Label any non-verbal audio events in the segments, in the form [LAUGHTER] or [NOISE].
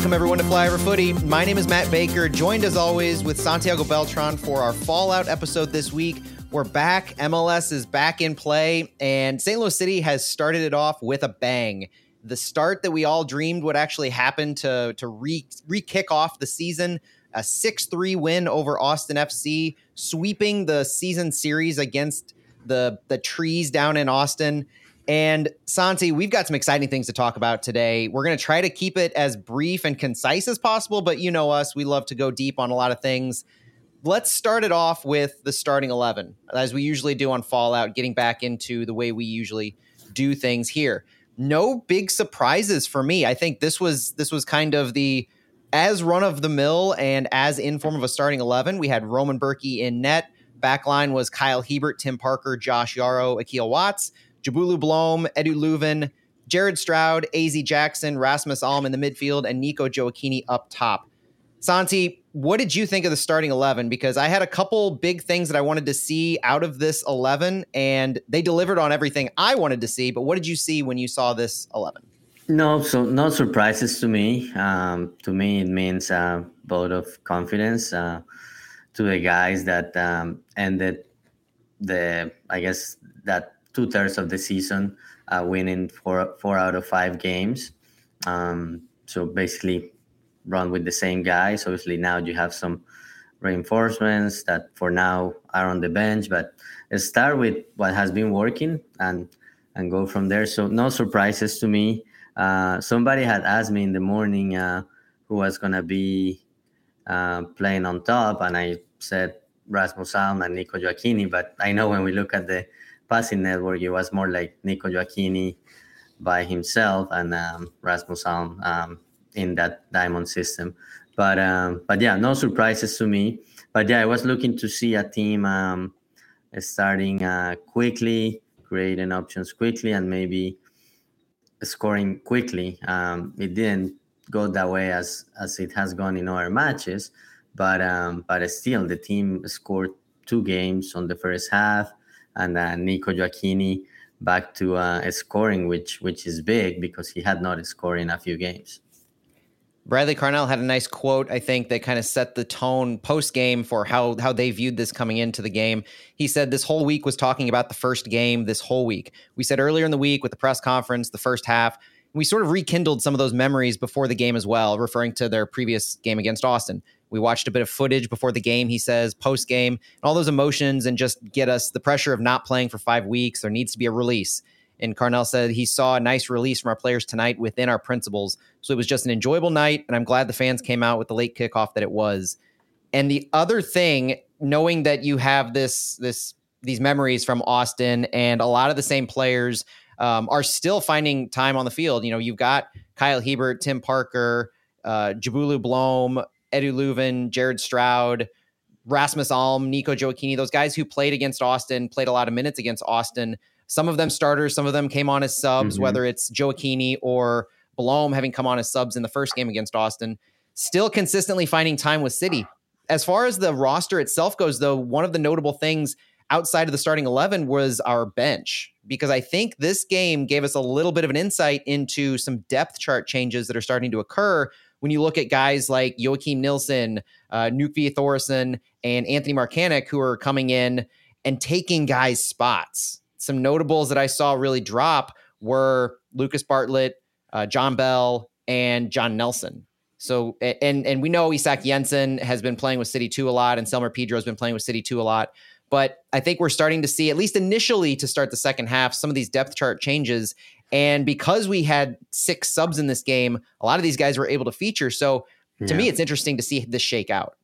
Welcome, everyone, to Flyover Footy. My name is Matt Baker, joined as always with Santiago Beltran for our Fallout episode this week. We're back. MLS is back in play, and St. Louis City has started it off with a bang. The start that we all dreamed would actually happen to, to re, kick off the season a 6 3 win over Austin FC, sweeping the season series against the, the trees down in Austin. And Santi, we've got some exciting things to talk about today. We're going to try to keep it as brief and concise as possible, but you know us, we love to go deep on a lot of things. Let's start it off with the starting 11, as we usually do on Fallout, getting back into the way we usually do things here. No big surprises for me. I think this was this was kind of the as run of the mill and as in form of a starting 11. We had Roman Bürki in net. Backline was Kyle Hiebert, Tim Parker, Josh Yaro, Akil Watts. Njabulo Blom, Edu Löwen, Jared Stroud, AZ Jackson, Rasmus Alm in the midfield, and Nico Gioacchini up top. Santi, what did you think of the starting 11? Because I had a couple big things that I wanted to see out of this 11, and they delivered on everything I wanted to see. But what did you see when you saw this 11? No, so no surprises to me. Um, to me, it means a vote of confidence uh, to the guys that um, ended the, I guess, that two thirds of the season, uh, winning four four out of five games. Um, so basically, run with the same guys. Obviously, now you have some reinforcements that for now are on the bench, but start with what has been working and and go from there. So no surprises to me. Uh, somebody had asked me in the morning uh, who was gonna be uh, playing on top, and I said Rasmus Alm and Nico Gioacchini. But I know when we look at the passing network, it was more like Nico Gioacchini by himself and um, Rasmus Alm um, in that diamond system. But um, but yeah, no surprises to me. But yeah, I was looking to see a team um, starting uh, quickly, creating options quickly, and maybe scoring quickly. Um, it didn't go that way as as it has gone in other matches, but um, but still, the team scored two games on the first half and uh, Nico Gioacchini back to uh, scoring, which which is big because he had not scored in a few games. Bradley Carnell had a nice quote, I think, that kind of set the tone post game for how how they viewed this coming into the game. He said this whole week was talking about the first game this whole week. We said earlier in the week with the press conference, the first half, we sort of rekindled some of those memories before the game as well, referring to their previous game against Austin. We watched a bit of footage before the game, he says, post game, and all those emotions, and just get us the pressure of not playing for five weeks. There needs to be a release. And Carnell said he saw a nice release from our players tonight within our principles. So it was just an enjoyable night. And I'm glad the fans came out with the late kickoff that it was. And the other thing, knowing that you have this, this, these memories from Austin and a lot of the same players um, are still finding time on the field. You know, you've got Kyle Hiebert, Tim Parker, uh, Njabulo Blom, Edu Löwen, Jared Stroud, Rasmus Alm, Nico Gioacchini, those guys who played against Austin, played a lot of minutes against Austin. Some of them starters, some of them came on as subs, mm-hmm. whether it's Gioacchini or Blom having come on as subs in the first game against Austin. Still consistently finding time with City. As far as the roster itself goes, though, one of the notable things outside of the starting 11 was our bench because I think this game gave us a little bit of an insight into some depth chart changes that are starting to occur when you look at guys like Joakim Nilsson, uh, Nökkvi Thórisson, and Anthony Markanich, who are coming in and taking guys' spots. Some notables that I saw really drop were Lucas Bartlett, uh, Jon Bell, and John Nelson. So and and we know Isak Jensen has been playing with City 2 a lot, and Selmer Pedro has been playing with City 2 a lot. But I think we're starting to see, at least initially to start the second half, some of these depth chart changes. And because we had six subs in this game, a lot of these guys were able to feature. So to yeah. me, it's interesting to see this shake out.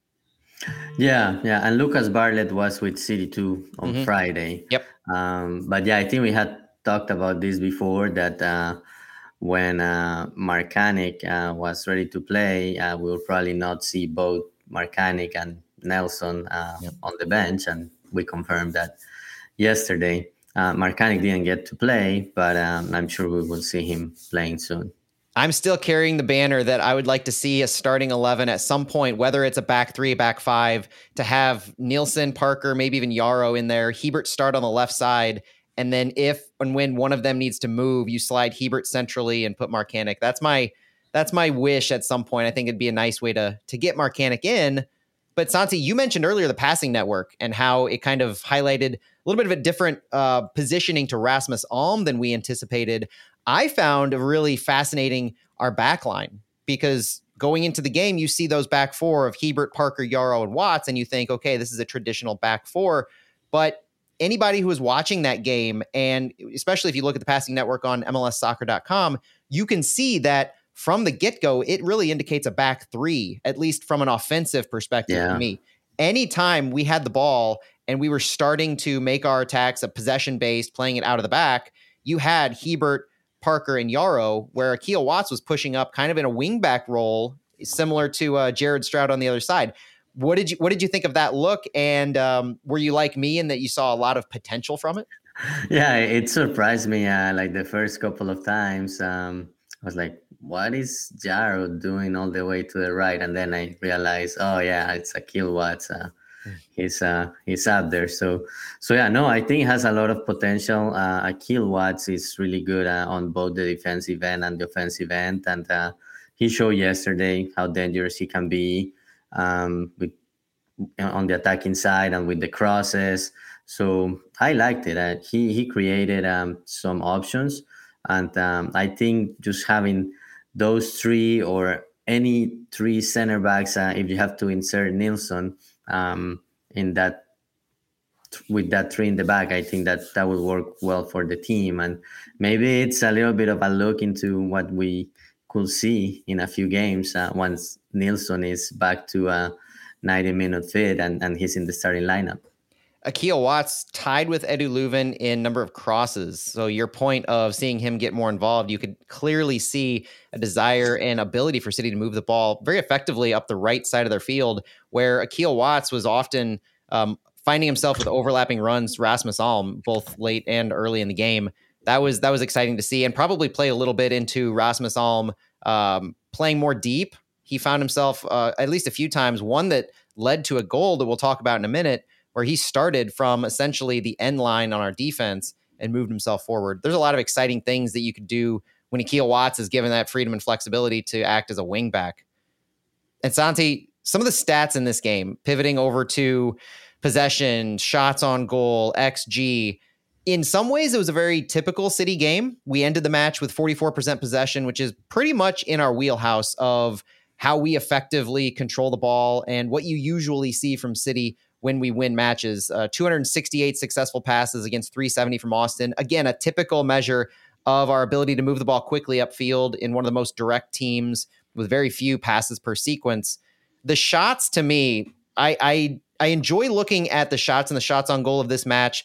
Yeah, yeah. And Lucas Bartlett was with City 2 on mm-hmm. Friday. Yep. Um, but yeah, I think we had talked about this before that uh, when uh, Markanich uh, was ready to play, uh, we will probably not see both Markanich and Nelson uh, yep. on the bench. And we confirmed that yesterday. Uh, Markanich didn't get to play, but um, I'm sure we will see him playing soon. I'm still carrying the banner that I would like to see a starting 11 at some point, whether it's a back three, back five, to have Nilsson, Parker, maybe even Yaro in there, Hiebert start on the left side. And then if and when one of them needs to move, you slide Hiebert centrally and put Markanich. That's my that's my wish at some point. I think it'd be a nice way to to get Markanich in. But Santi, you mentioned earlier the passing network and how it kind of highlighted a little bit of a different uh, positioning to Rasmus Alm than we anticipated. I found really fascinating our back line because going into the game, you see those back four of Hiebert, Parker, Yaro, and Watts, and you think, okay, this is a traditional back four. But anybody who is watching that game, and especially if you look at the passing network on MLSsoccer.com, you can see that from the get go, it really indicates a back three, at least from an offensive perspective yeah. to me. Anytime we had the ball and we were starting to make our attacks a possession based, playing it out of the back, you had Hiebert, Parker, and Yaro, where Akil Watts was pushing up kind of in a wingback role, similar to uh, Jared Stroud on the other side. What did you What did you think of that look? And um, were you like me in that you saw a lot of potential from it? [LAUGHS] Yeah, it surprised me. Uh, like the first couple of times, um, I was like, "What is Yaro doing all the way to the right?" And then I realized, "Oh yeah, it's Akil Watts." Uh, he's uh he's out there. So so yeah, no, I think he has a lot of potential. Uh, Akil Watts is really good uh, on both the defensive end and the offensive end, and uh, he showed yesterday how dangerous he can be um, with on the attacking side and with the crosses. So I liked it. Uh, he he created um, some options, and um, I think just having those three or any three center backs, uh, if you have to insert Nilsson, um, in that with that three in the back, I think that that will work well for the team. And maybe it's a little bit of a look into what we could see in a few games uh, once Nilsson is back to a 90 minute fit and, and he's in the starting lineup. Akil Watts tied with Edu Löwen in number of crosses. So your point of seeing him get more involved, you could clearly see a desire and ability for City to move the ball very effectively up the right side of their field, where Akil Watts was often um, finding himself with overlapping runs, Rasmus Alm, both late and early in the game. That was that was exciting to see, and probably play a little bit into Rasmus Alm um, playing more deep. He found himself uh, at least a few times. One that led to a goal that we'll talk about in a minute where he started from essentially the end line on our defense and moved himself forward. There's a lot of exciting things that you could do when Akil Watts is given that freedom and flexibility to act as a wingback. And Santi, some of the stats in this game, pivoting over to possession, shots on goal, XG. In some ways, it was a very typical City game. We ended the match with 44% possession, which is pretty much in our wheelhouse of how we effectively control the ball and what you usually see from City when we win matches. Uh, 268 successful passes against 370 from Austin. Again, a typical measure of our ability to move the ball quickly upfield in one of the most direct teams with very few passes per sequence. The shots to me, I, I I enjoy looking at the shots and the shots on goal of this match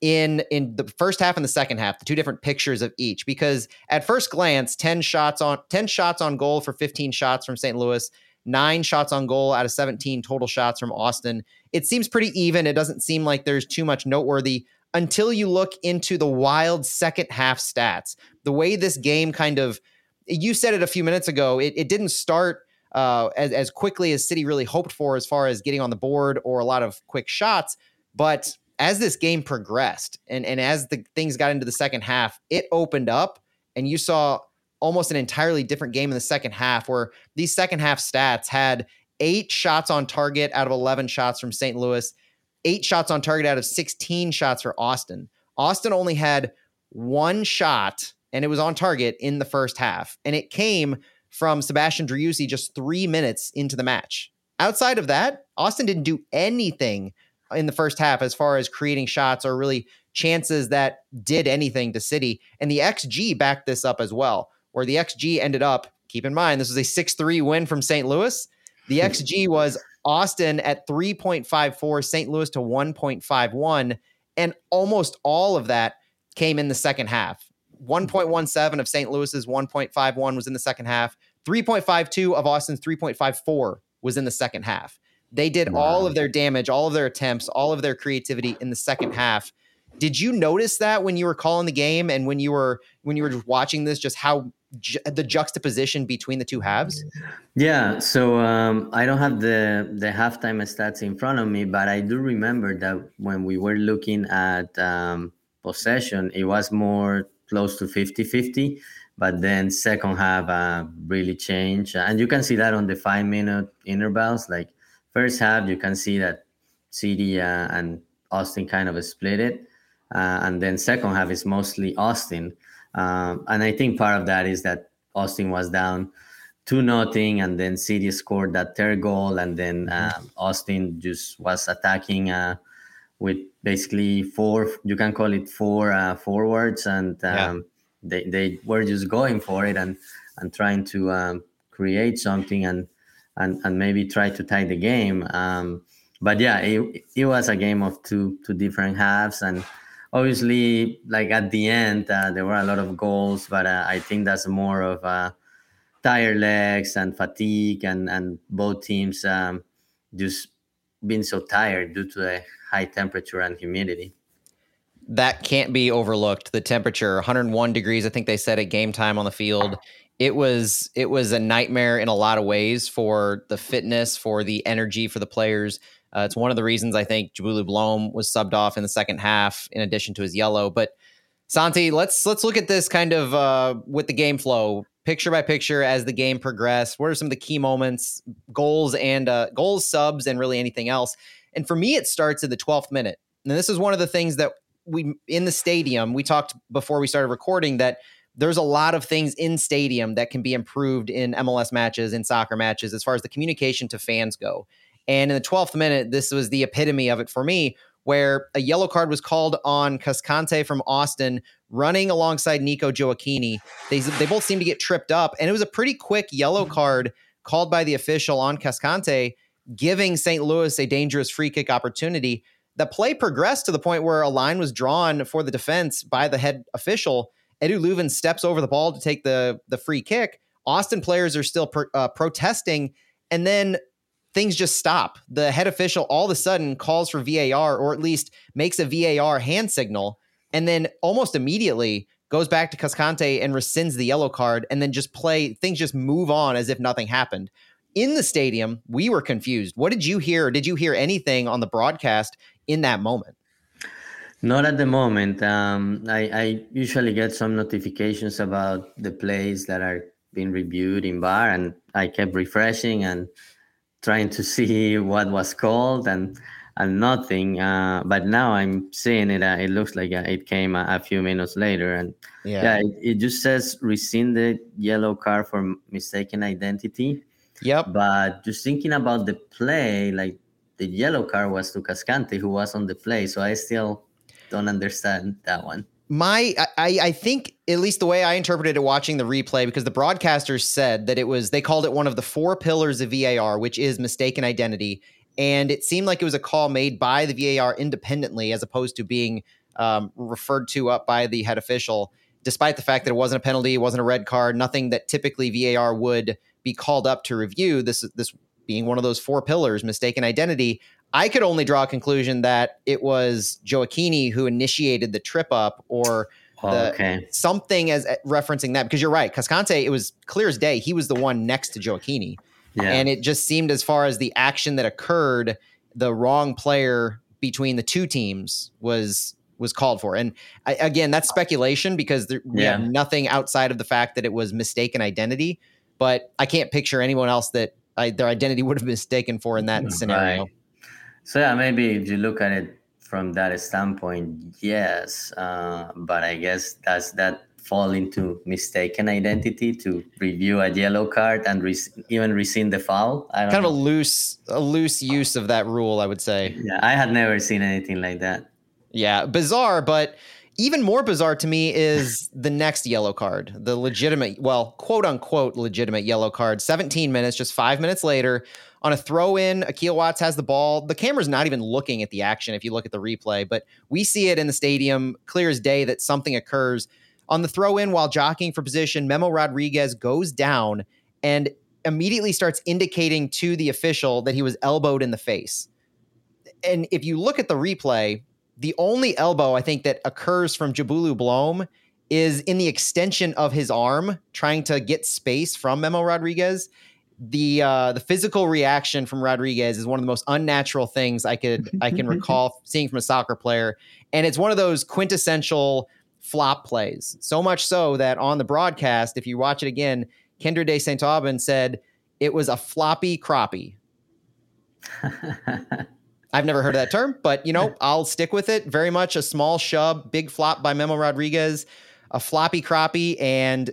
in in the first half and the second half, the two different pictures of each. Because at first glance, 10 shots on 10 shots on goal for 15 shots from St. Louis, nine shots on goal out of 17 total shots from Austin. It seems pretty even. It doesn't seem like there's too much noteworthy until you look into the wild second half stats. The way this game kind of, you said it a few minutes ago, it, it didn't start uh, as, as quickly as City really hoped for as far as getting on the board or a lot of quick shots. But as this game progressed and, and as the things got into the second half, it opened up and you saw almost an entirely different game in the second half where these second half stats had eight shots on target out of 11 shots from St. Louis, eight shots on target out of 16 shots for Austin. Austin only had one shot and it was on target in the first half. And it came from Sebastian Driussi just three minutes into the match. Outside of that, Austin didn't do anything in the first half as far as creating shots or really chances that did anything to City. And the XG backed this up as well, where the XG ended up, keep in mind, this was a 6 3 win from St. Louis. The hmm. XG was Austin at 3.54, St. Louis to 1.51. And almost all of that came in the second half. Hmm. 1.17 of St. Louis's 1.51 was in the second half. 3.52 of Austin's 3.54 was in the second half. They did wow. all of their damage, all of their attempts, all of their creativity in the second half. Did you notice that when you were calling the game and when you were when you were just watching this, just how ju- the juxtaposition between the two halves? Yeah, so um, I don't have the the halftime stats in front of me, but I do remember that when we were looking at um, possession, it was more close to 50 50. but then second half uh, really changed, and you can see that on the five minute intervals. Like first half, you can see that City uh, and Austin kind of split it, uh, and then second half is mostly Austin, um, and I think part of that is that Austin was down two nothing, and then City scored that third goal, and then uh, Austin just was attacking uh, with basically four. You can call it four uh, forwards, and um, yeah. they they were just going for it and and trying to um, create something and and and maybe try to tie the game. Um, but yeah, it, it was a game of two two different halves, and obviously, like at the end, uh, there were a lot of goals. But uh, I think that's more of a tired legs and fatigue, and and both teams um, just being so tired due to the high temperature and humidity. That can't be overlooked. The temperature, 101 degrees, I think they said at game time on the field. It was it was a nightmare in a lot of ways for the fitness, for the energy for the players. Uh, it's one of the reasons I think Njabulo Blom was subbed off in the second half, in addition to his yellow. But Santi, let's let's look at this kind of uh, with the game flow, picture by picture as the game progressed. What are some of the key moments, goals and uh, goals, subs, and really anything else? And for me, it starts at the 12th minute. And this is one of the things that we in the stadium we talked before we started recording that there's a lot of things in stadium that can be improved in MLS matches in soccer matches as far as the communication to fans go. And in the 12th minute, this was the epitome of it for me, where a yellow card was called on Cascante from Austin running alongside Nico Gioacchini. They, they both seemed to get tripped up, and it was a pretty quick yellow card called by the official on Cascante, giving St. Louis a dangerous free kick opportunity. The play progressed to the point where a line was drawn for the defense by the head official. Edu Löwen steps over the ball to take the, the free kick. Austin players are still uh, protesting. And then things just stop. The head official all of a sudden calls for VAR or at least makes a VAR hand signal and then almost immediately goes back to Cascante and rescinds the yellow card and then just play things just move on as if nothing happened. In the stadium, we were confused. What did you hear? Did you hear anything on the broadcast in that moment? Not at the moment. Um, I, I usually get some notifications about the plays that are being reviewed in VAR, and I kept refreshing and trying to see what was called and and nothing. Uh, but now I'm seeing it. Uh, it looks like uh, it came a, a, few minutes later, and yeah, yeah it, it, just says rescinded yellow card for mistaken identity. Yep. But just thinking about the play, like the yellow card was to Cascante, who was on the play. So I still don't understand that one my I, I think at least the way I interpreted it watching the replay, because the broadcasters said that it was they called it one of the four pillars of VAR, which is mistaken identity. And it seemed like it was a call made by the VAR independently as opposed to being um, referred to up by the head official, despite the fact that it wasn't a penalty, it wasn't a red card, nothing that typically VAR would be called up to review. This this being one of those four pillars, mistaken identity. I could only draw a conclusion that it was Gioacchini who initiated the trip up or oh, the, okay. something as uh, referencing that because you're right. Cascante, it was clear as day. He was the one next to Gioacchini. Yeah. And it just seemed as far as the action that occurred, the wrong player between the two teams was was called for. And I, again, that's speculation because there, we yeah. have nothing outside of the fact that it was mistaken identity. But I can't picture anyone else that I, their identity would have been mistaken for in that scenario. So yeah, maybe if you look at it from that standpoint, yes. Uh, but I guess does that fall into mistaken identity to review a yellow card and re- even rescind the foul? kind of a loose, a loose use of that rule, I would say. Yeah, I had never seen anything like that. Yeah, bizarre, but even more bizarre to me is the next yellow card, the legitimate, well, quote unquote, legitimate yellow card. 17 minutes, just five minutes later, on a throw in, Akil Watts has the ball. The camera's not even looking at the action if you look at the replay, but we see it in the stadium clear as day that something occurs. On the throw in while jockeying for position, Memo Rodriguez goes down and immediately starts indicating to the official that he was elbowed in the face. And if you look at the replay, the only elbow I think that occurs from Njabulo Blom is in the extension of his arm, trying to get space from Memo Rodriguez the uh, the physical reaction from Rodriguez is one of the most unnatural things I could I can [LAUGHS] recall seeing from a soccer player, and it's one of those quintessential flop plays. So much so that on the broadcast, if you watch it again, Kendra de St. Aubin said it was a floppy crappie. [LAUGHS] I've never heard of that term, but you know, I'll stick with it. Very much a small shove, big flop by Memo Rodriguez, a floppy crappie. And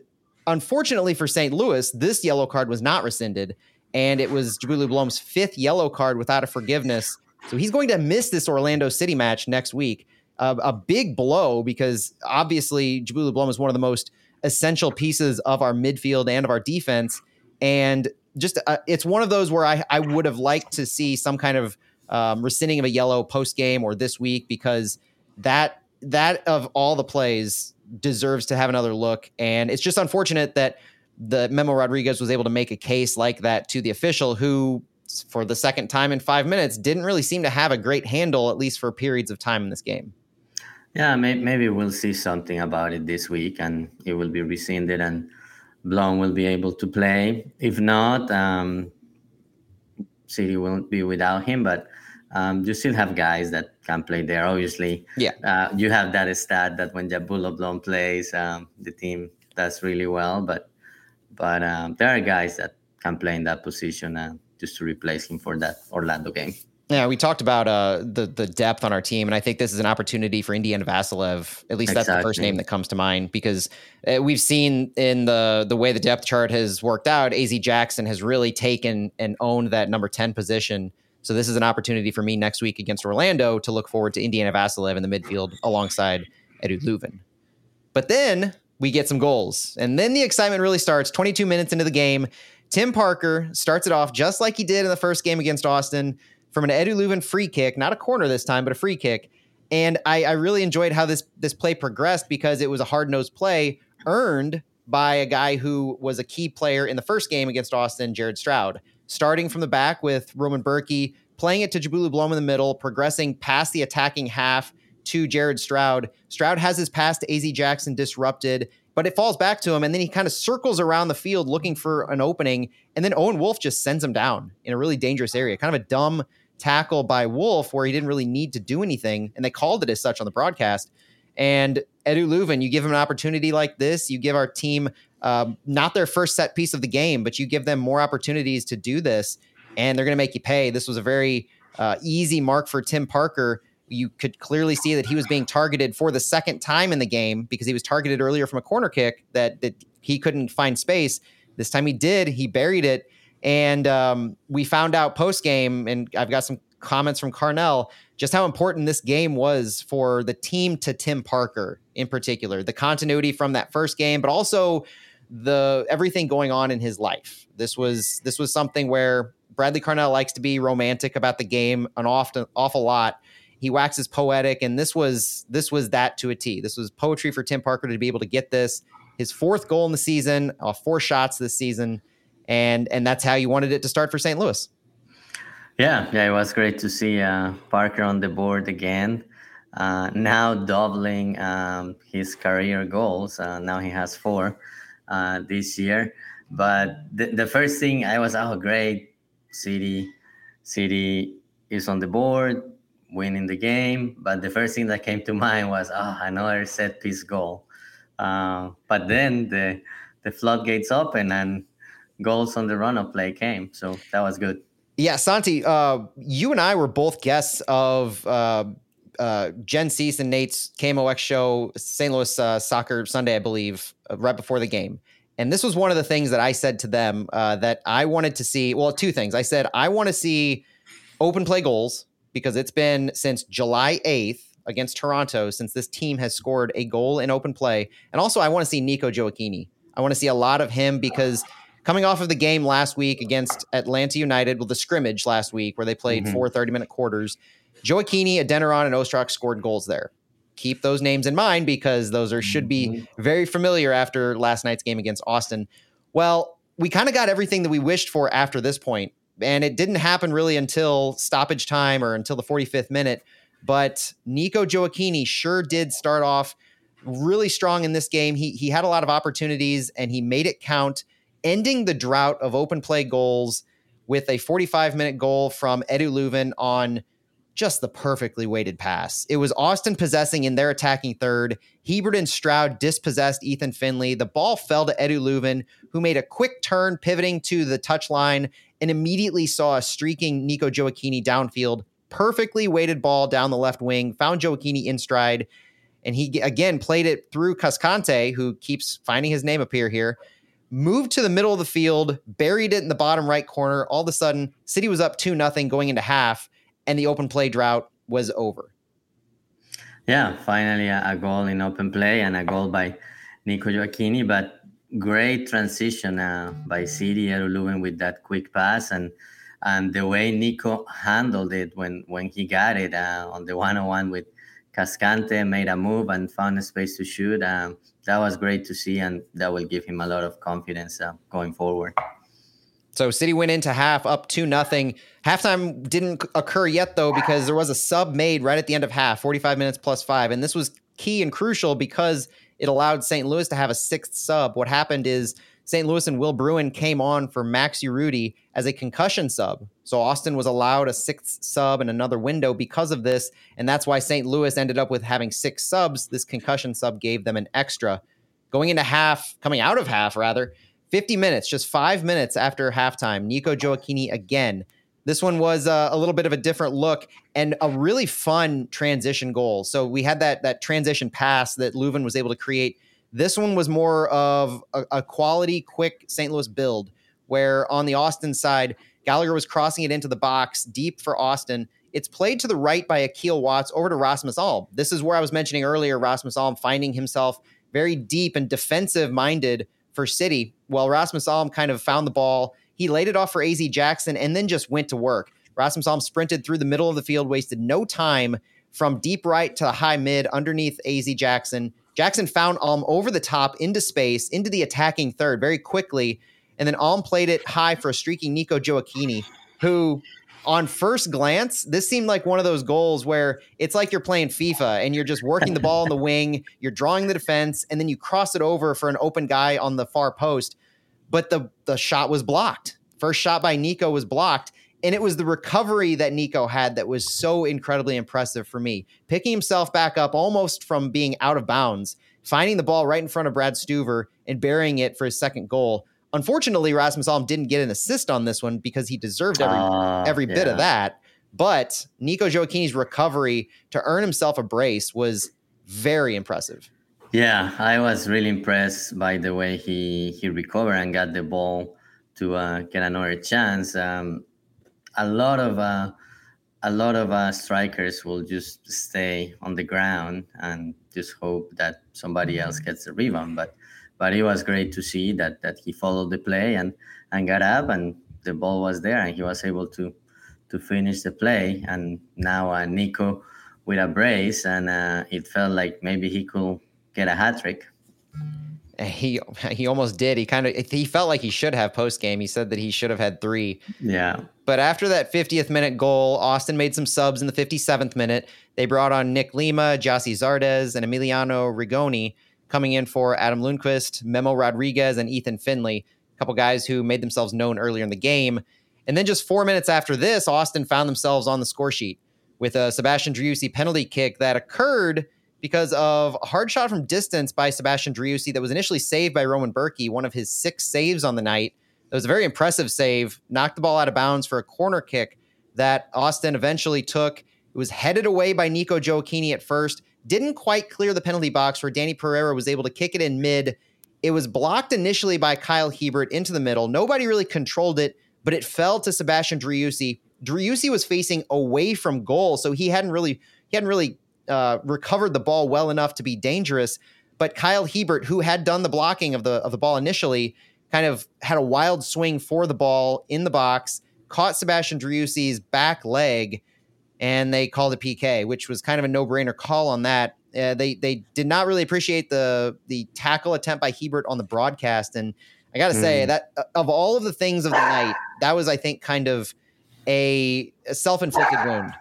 unfortunately for St. Louis, this yellow card was not rescinded. And it was Njabulo Blom's fifth yellow card without a forgiveness. So he's going to miss this Orlando City match next week. Uh, a big blow because obviously Njabulo Blom is one of the most essential pieces of our midfield and of our defense. And just uh, it's one of those where I, I would have liked to see some kind of um, rescinding of a yellow post game or this week because that that of all the plays deserves to have another look. And it's just unfortunate that the Memo Rodriguez was able to make a case like that to the official who for the second time in five minutes didn't really seem to have a great handle at least for periods of time in this game yeah maybe we'll see something about it this week and it will be rescinded and Blom will be able to play if not um, city won't be without him but um, you still have guys that can play there. Obviously, yeah. Uh, you have that stat that when Njabulo Blom plays, um, the team does really well. But but um, there are guys that can play in that position uh, just to replace him for that Orlando game. Yeah, we talked about uh, the the depth on our team, and I think this is an opportunity for Indiana Vassilev. At least that's exactly. the first name that comes to mind because uh, we've seen in the the way the depth chart has worked out, Az Jackson has really taken and owned that number ten position so this is an opportunity for me next week against Orlando to look forward to Indiana Vassilev in the midfield alongside Edu Löwen. But then we get some goals. And then the excitement really starts 22 minutes into the game. Tim Parker starts it off just like he did in the first game against Austin from an Edu Löwen free kick, not a corner this time, but a free kick. And I, I really enjoyed how this this play progressed because it was a hard nosed play earned by a guy who was a key player in the first game against Austin, Jared Stroud starting from the back with Roman Bürki, playing it to Njabulo Blom in the middle, progressing past the attacking half to Jared Stroud. Stroud has his pass to Az Jackson disrupted, but it falls back to him, and then he kind of circles around the field looking for an opening, and then Owen Wolff just sends him down in a really dangerous area. Kind of a dumb tackle by Wolff where he didn't really need to do anything, and they called it as such on the broadcast. And Edu Löwen, you give him an opportunity like this, you give our team um, not their first set piece of the game, but you give them more opportunities to do this, and they're going to make you pay. This was a very uh, easy mark for Tim Parker. You could clearly see that he was being targeted for the second time in the game because he was targeted earlier from a corner kick that that he couldn't find space. This time he did. He buried it, and um, we found out post game. And I've got some comments from Carnell just how important this game was for the team to Tim Parker in particular, the continuity from that first game, but also the everything going on in his life. This was this was something where Bradley Carnell likes to be romantic about the game an often awful lot. He waxes poetic, and this was this was that to a T. This was poetry for Tim Parker to be able to get this his fourth goal in the season, uh, four shots this season, and and that's how you wanted it to start for St. Louis. Yeah, yeah, it was great to see uh, Parker on the board again. Uh, now doubling um, his career goals. Uh, now he has four uh, this year. But the, first thing I was, oh, great, City, City is on the board, winning the game. But the first thing that came to mind was, oh, another set piece goal. Uh, but then the the floodgates open and goals on the run of play came. So that was good. Yeah, Santi, uh, you and I were both guests of uh, uh, Jen Cease and Nate's KMOX show, St. Louis uh, Soccer Sunday, I believe, uh, right before the game. And this was one of the things that I said to them that I wanted to see. Well, two things. I said, I want to see open play goals because it's been since July 8th against Toronto since this team has scored a goal in open play. And also, I want to see Nico Gioacchini. I want to see a lot of him because coming off of the game last week against Atlanta United, well, the scrimmage last week where they played mm-hmm. four 30 minute quarters, Gioacchini, Adeniran, and Ostrak scored goals there. Keep those names in mind because those are should be mm-hmm. very familiar after last night's game against Austin. Well, we kind of got everything that we wished for after this point, and it didn't happen really until stoppage time or until the 45th minute. But Nico Gioacchini sure did start off really strong in this game. He he had a lot of opportunities and he made it count, ending the drought of open play goals with a 45 minute goal from Edu Löwen on just the perfectly weighted pass. It was Austin possessing in their attacking third. Hiebert and Stroud dispossessed Ethan Finlay. The ball fell to Edu Löwen, who made a quick turn, pivoting to the touchline, and immediately saw a streaking Nico Gioacchini downfield. Perfectly weighted ball down the left wing, found Gioacchini in stride, and he again played it through Cascante, who keeps finding his name appear here. Moved to the middle of the field, buried it in the bottom right corner. All of a sudden, City was up 2 nothing going into half and the open play drought was over. Yeah, finally a, goal in open play and a goal by Nico Gioacchini, but great transition uh, by City Edu Löwen with that quick pass and and the way Nico handled it when when he got it uh, on the one-on-one with Cascante, made a move and found a space to shoot. Um, that was great to see, and that will give him a lot of confidence uh, going forward. So City went into half up two nothing. Halftime didn't occur yet though because there was a sub made right at the end of half, 45 minutes plus 5 and this was key and crucial because it allowed St. Louis to have a sixth sub. What happened is St. Louis and Will Bruin came on for Max Rudy as a concussion sub. So Austin was allowed a sixth sub and another window because of this. And that's why St. Louis ended up with having six subs. This concussion sub gave them an extra. Going into half, coming out of half rather, 50 minutes, just five minutes after halftime, Nico Gioacchini again. This one was uh, a little bit of a different look and a really fun transition goal. So we had that that transition pass that Löwen was able to create. This one was more of a, a quality, quick St. Louis build, where on the Austin side, Gallagher was crossing it into the box deep for Austin. It's played to the right by Akil Watts over to Rasmus Alm. This is where I was mentioning earlier Rasmus Alm finding himself very deep and defensive minded for City. Well, Rasmus Alm kind of found the ball. He laid it off for AZ Jackson and then just went to work. Rasmus Alm sprinted through the middle of the field, wasted no time from deep right to the high mid underneath AZ Jackson. Jackson found Alm over the top into space, into the attacking third very quickly. And then Alm played it high for a streaking Nico Gioacchini, who on first glance, this seemed like one of those goals where it's like you're playing FIFA and you're just working the ball in the [LAUGHS] wing, you're drawing the defense, and then you cross it over for an open guy on the far post. But the the shot was blocked. First shot by Nico was blocked. And it was the recovery that Nico had that was so incredibly impressive for me. Picking himself back up almost from being out of bounds, finding the ball right in front of Brad Stuver and burying it for his second goal Unfortunately, Rasmus Alm didn't get an assist on this one because he deserved every uh, every yeah. bit of that. But Nico Gioacchini's recovery to earn himself a brace was very impressive. Yeah, I was really impressed by the way he he recovered and got the ball to uh, get another chance. Um, a lot of uh, a lot of uh, strikers will just stay on the ground and just hope that somebody else gets the rebound. But but it was great to see that that he followed the play and and got up and the ball was there and he was able to to finish the play and now uh, Nico with a brace and uh, it felt like maybe he could get a hat trick. He [LAUGHS] he almost did. He kind of he felt like he should have post game. He said that he should have had three. Yeah. But after that 50th minute goal, Austin made some subs in the 57th minute. They brought on Nick Lima, Gyasi Zardes, and Emiliano Rigoni coming in for Adam Lundqvist, Memo Rodriguez, and Ethan Finlay, a couple guys who made themselves known earlier in the game. And then just four minutes after this, Austin found themselves on the score sheet with a Sebastian Driussi penalty kick that occurred because of a hard shot from distance by Sebastian Driussi that was initially saved by Roman Bürki, one of his six saves on the night. That was a very impressive save, knocked the ball out of bounds for a corner kick that Austin eventually took. It was headed away by Nico Gioacchini at first, didn't quite clear the penalty box where Danny Pereira was able to kick it in mid. It was blocked initially by Kyle Hiebert into the middle. Nobody really controlled it, but it fell to Sebastian Driussi. Driussi was facing away from goal, so he hadn't really he hadn't really uh, recovered the ball well enough to be dangerous. But Kyle Hiebert, who had done the blocking of the of the ball initially, kind of had a wild swing for the ball in the box, caught Sebastian Driussi's back leg, and they called a PK, which was kind of a no brainer call on that. Uh, they they did not really appreciate the the tackle attempt by Hiebert on the broadcast, and I got to mm. say that uh, of all of the things of the night, that was I think kind of a, a self inflicted wound,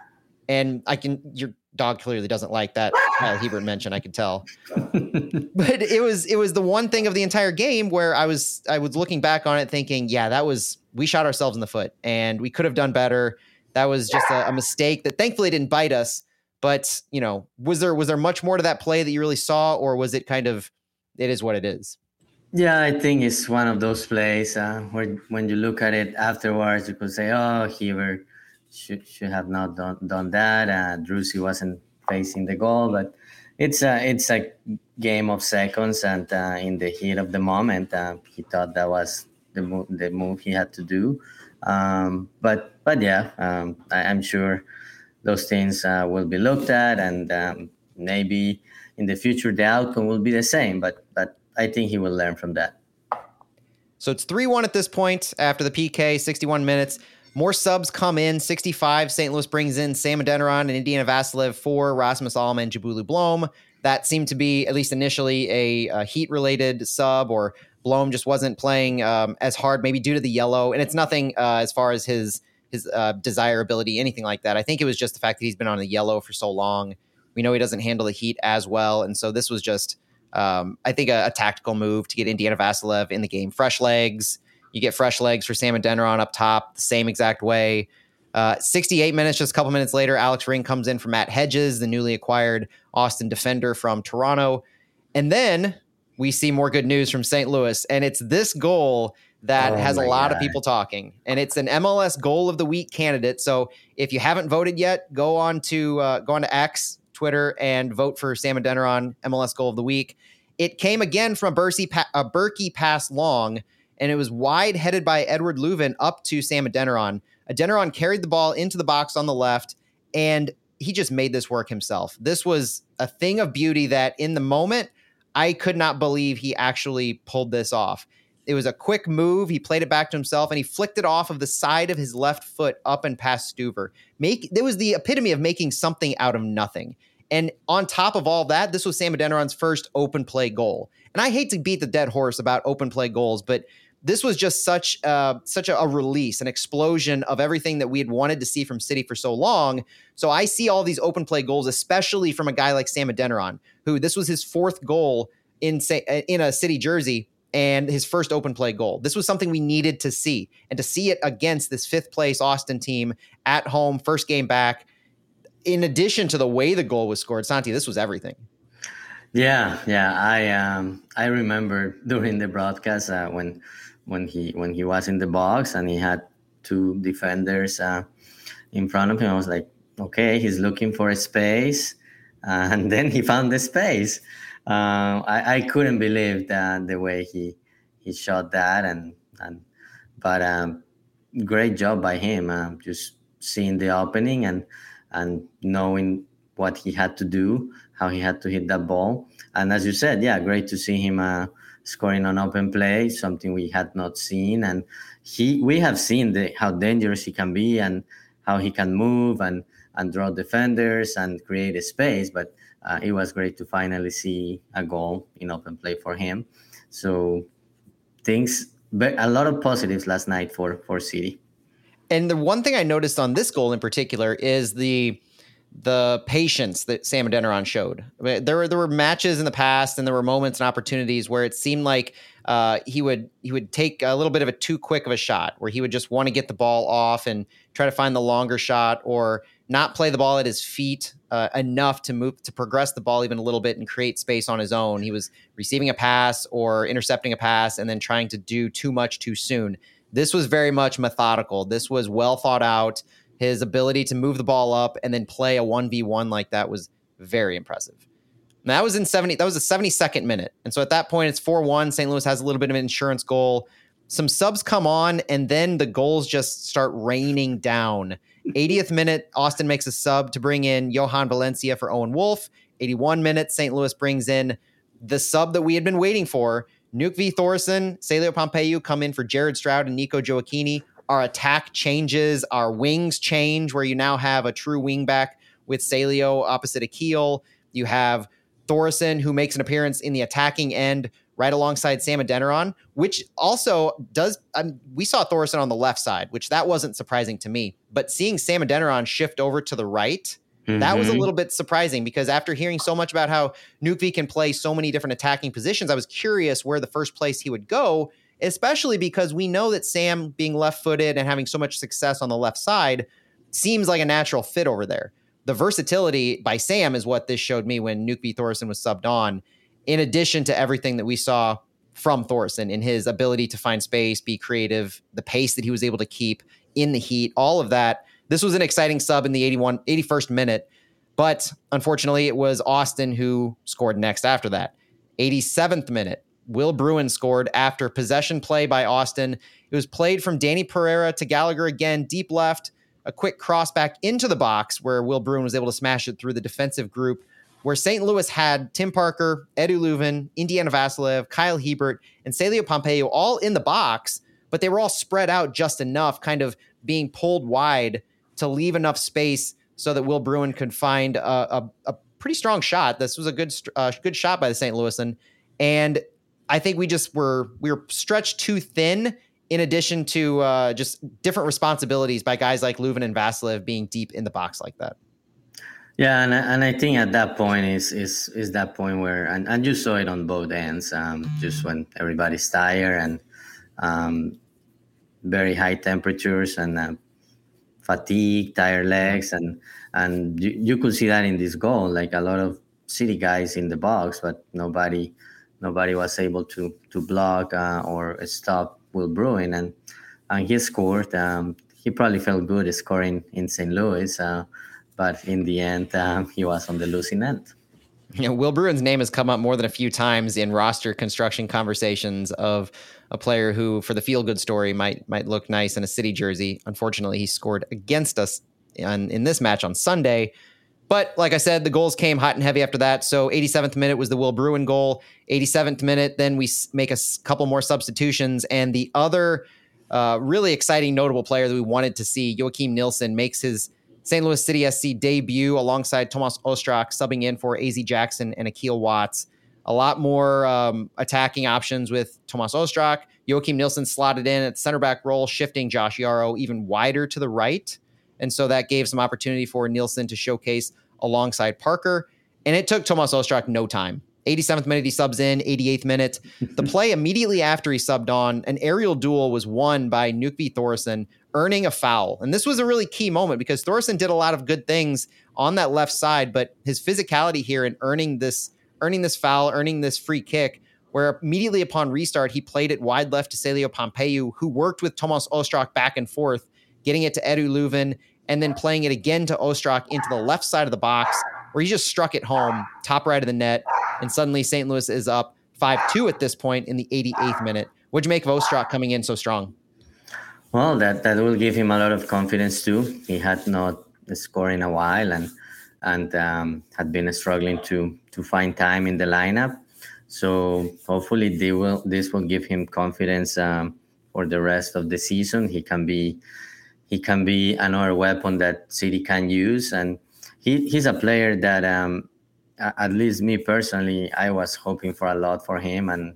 and I can your dog clearly doesn't like that [LAUGHS] Kyle Hiebert mention. I could tell, [LAUGHS] but it was it was the one thing of the entire game where I was I was looking back on it thinking, yeah, that was we shot ourselves in the foot, and we could have done better That was just a, a mistake that thankfully didn't bite us. But you know, was there was there much more to that play that you really saw, or was it kind of it is what it is? Yeah, I think it's one of those plays uh, where when you look at it afterwards, you could say, "Oh, Hiebert should should have not done done that." Uh, Driussi wasn't facing the goal, but it's a it's a game of seconds, and uh, in the heat of the moment, uh, he thought that was the move the move he had to do. Um, but but yeah, um, I, am sure those things uh, will be looked at, and um, maybe in the future the outcome will be the same. But but I think he will learn from that. So it's three one at this point after the PK, 61 minutes. More subs come in. 65. St. Louis brings in Sam Adeniran and Indiana Vassilev for Rasmus Alm and Njabulo Blom. That seemed to be, at least initially, a, a heat related sub, or Blom just wasn't playing um, as hard, maybe due to the yellow. And it's nothing uh, as far as his his uh, desirability, anything like that. I think it was just the fact that he's been on the yellow for so long. We know he doesn't handle the heat as well, and so this was just, um, I think, a, a, tactical move to get Indiana Vassilev in the game. Fresh legs, you get fresh legs for Sam and Adeniran up top, the same exact way. Uh, 68 minutes, just a couple minutes later, Alex Ring comes in for Matt Hedges, the newly acquired Austin defender from Toronto, and then we see more good news from St. Louis, and it's this goal that oh has a lot God. of people talking, and it's an MLS Goal of the Week candidate. So if you haven't voted yet, go on to uh, go on to X, Twitter, and vote for Sam and Adeniran MLS Goal of the Week. It came again from a Bürki, pa- a Bürki pass long, and it was wide headed by Eduard Löwen up to Sam Adeniran. Adeniran carried the ball into the box on the left, and he just made this work himself. This was a thing of beauty that in the moment I could not believe he actually pulled this off. It was a quick move. He played it back to himself and he flicked it off of the side of his left foot up and past Stuver. Make there was the epitome of making something out of nothing. And on top of all that, this was Sam Adeniran's first open play goal. And I hate to beat the dead horse about open play goals, but this was just such uh, such a, a, release, an explosion of everything that we had wanted to see from City for so long. So I see all these open play goals, especially from a guy like Sam Adeniran, who this was his fourth goal in in a City jersey and his first open play goal. This was something we needed to see, and to see it against this fifth place Austin team at home, first game back. In addition to the way the goal was scored, Santi, this was everything. Yeah, yeah, I um I remember [LAUGHS] during the broadcast uh, when when he when he was in the box and he had two defenders uh, in front of him. I was like, okay, he's looking for a space, [LAUGHS] and then he found the space. Uh, I, I couldn't believe that the way he he shot that and and but um, great job by him. Uh, just seeing the opening and and knowing what he had to do, how he had to hit that ball, and as you said, yeah, great to see him uh, scoring on open play, something we had not seen. And he, we have seen the, how dangerous he can be and how he can move and and draw defenders and create a space. But uh, it was great to finally see a goal in open play for him. So things, but a lot of positives last night for for City. And the one thing I noticed on this goal in particular is the the patience that Sam Adeniran showed. There were there were matches in the past, and there were moments and opportunities where it seemed like uh, he would he would take a little bit of a too quick of a shot, where he would just want to get the ball off and try to find the longer shot, or not play the ball at his feet uh, enough to move to progress the ball even a little bit and create space on his own. He was receiving a pass or intercepting a pass and then trying to do too much too soon. This was very much methodical. This was well thought out. His ability to move the ball up and then play a 1v1 like that was very impressive. And that was in 70, that was a 72nd minute. And so at that point, it's 4 1. St. Louis has a little bit of an insurance goal. Some subs come on, and then the goals just start raining down. 80th minute, Austin makes a sub to bring in Jhojan Valencia for Owen Wolff. 81 minutes, St. Louis brings in the sub that we had been waiting for. Nökkvi Thórisson, Celio Pompeu come in for Jared Stroud and Nico Gioacchini our attack changes, our wings change, where you now have a true wingback with Celio opposite Akil. You have Thorson, who makes an appearance in the attacking end right alongside Sam Adeniran, which also does. Um, we saw Thorson on the left side, which that wasn't surprising to me. But seeing Sam Adeniran shift over to the right, mm-hmm. that was a mm-hmm. little bit surprising because after hearing so much about how Nökkvi can play so many different attacking positions, I was curious where the first place he would go especially because we know that Sam being left footed and having so much success on the left side seems like a natural fit over there. The versatility by Sam is what this showed me when Nökkvi Thórisson was subbed on, in addition to everything that we saw from Thorson in his ability to find space, be creative, the pace that he was able to keep in the heat, all of that. This was an exciting sub in the 81, 81st minute, but unfortunately, it was Austin who scored next after that. 87th minute, Will Bruin scored after possession play by Austin. It was played from Dani Pereira to Gallagher again, deep left, a quick cross back into the box where Will Bruin was able to smash it through the defensive group where St. Louis had Tim Parker, Edu Löwen, Indiana Vassilev, Kyle Hiebert, and Celio Pompeu all in the box, but they were all spread out just enough, kind of being pulled wide to leave enough space so that Will Bruin could find a, a, a pretty strong shot. This was a good uh, good shot by the St. Louisan, and I think we just were we were stretched too thin. In addition to uh, just different responsibilities by guys like Löwen and Vassilev being deep in the box like that. Yeah, and and I think at that point is is is that point where and, and you saw it on both ends, um, just when everybody's tired and um, very high temperatures and uh, fatigue, tired legs, and and you, you could see that in this goal, like a lot of city guys in the box, but nobody nobody was able to to block uh, or stop Will Bruin, and and he scored. Um, he probably felt good scoring in St. Louis. Uh, but in the end, um, he was on the losing end. You know, Will Bruin's name has come up more than a few times in roster construction conversations of a player who, for the feel good story, might might look nice in a city jersey. Unfortunately, he scored against us in, in this match on Sunday. But like I said, the goals came hot and heavy after that. So 87th minute was the Will Bruin goal. 87th minute, then we make a couple more substitutions, and the other uh, really exciting, notable player that we wanted to see, Joakim Nilsson, makes his St. Louis City SC debut alongside Tomas Ostrak, subbing in for AZ Jackson and Akil Watts. A lot more um, attacking options with Tomas Ostrak. Joakim Nilsson slotted in at center back role, shifting Josh Yaro even wider to the right. And so that gave some opportunity for Nilsson to showcase alongside Parker. And it took Tomas Ostrak no time. 87th minute, he subs in, 88th minute. the [LAUGHS] play immediately after he subbed on, an aerial duel was won by Nökkvi Thórisson, earning a foul. And this was a really key moment because Thórisson did a lot of good things on that left side, but his physicality here and earning this earning this foul, earning this free kick, where immediately upon restart, he played it wide left to Celio Pompeu, who worked with Tomas Ostrak back and forth, getting it to Edu Löwen, and then playing it again to Ostrak into the left side of the box, where he just struck it home, top right of the net. And suddenly St. Louis is up 5 2 at this point in the 88th minute. What'd you make of Ostrak coming in so strong? Well, that, that will give him a lot of confidence too. He had not scored in a while and and um, had been struggling to to find time in the lineup. So hopefully they will this will give him confidence um, for the rest of the season. He can be he can be another weapon that City can use, and he, he's a player that um, at least me personally I was hoping for a lot for him and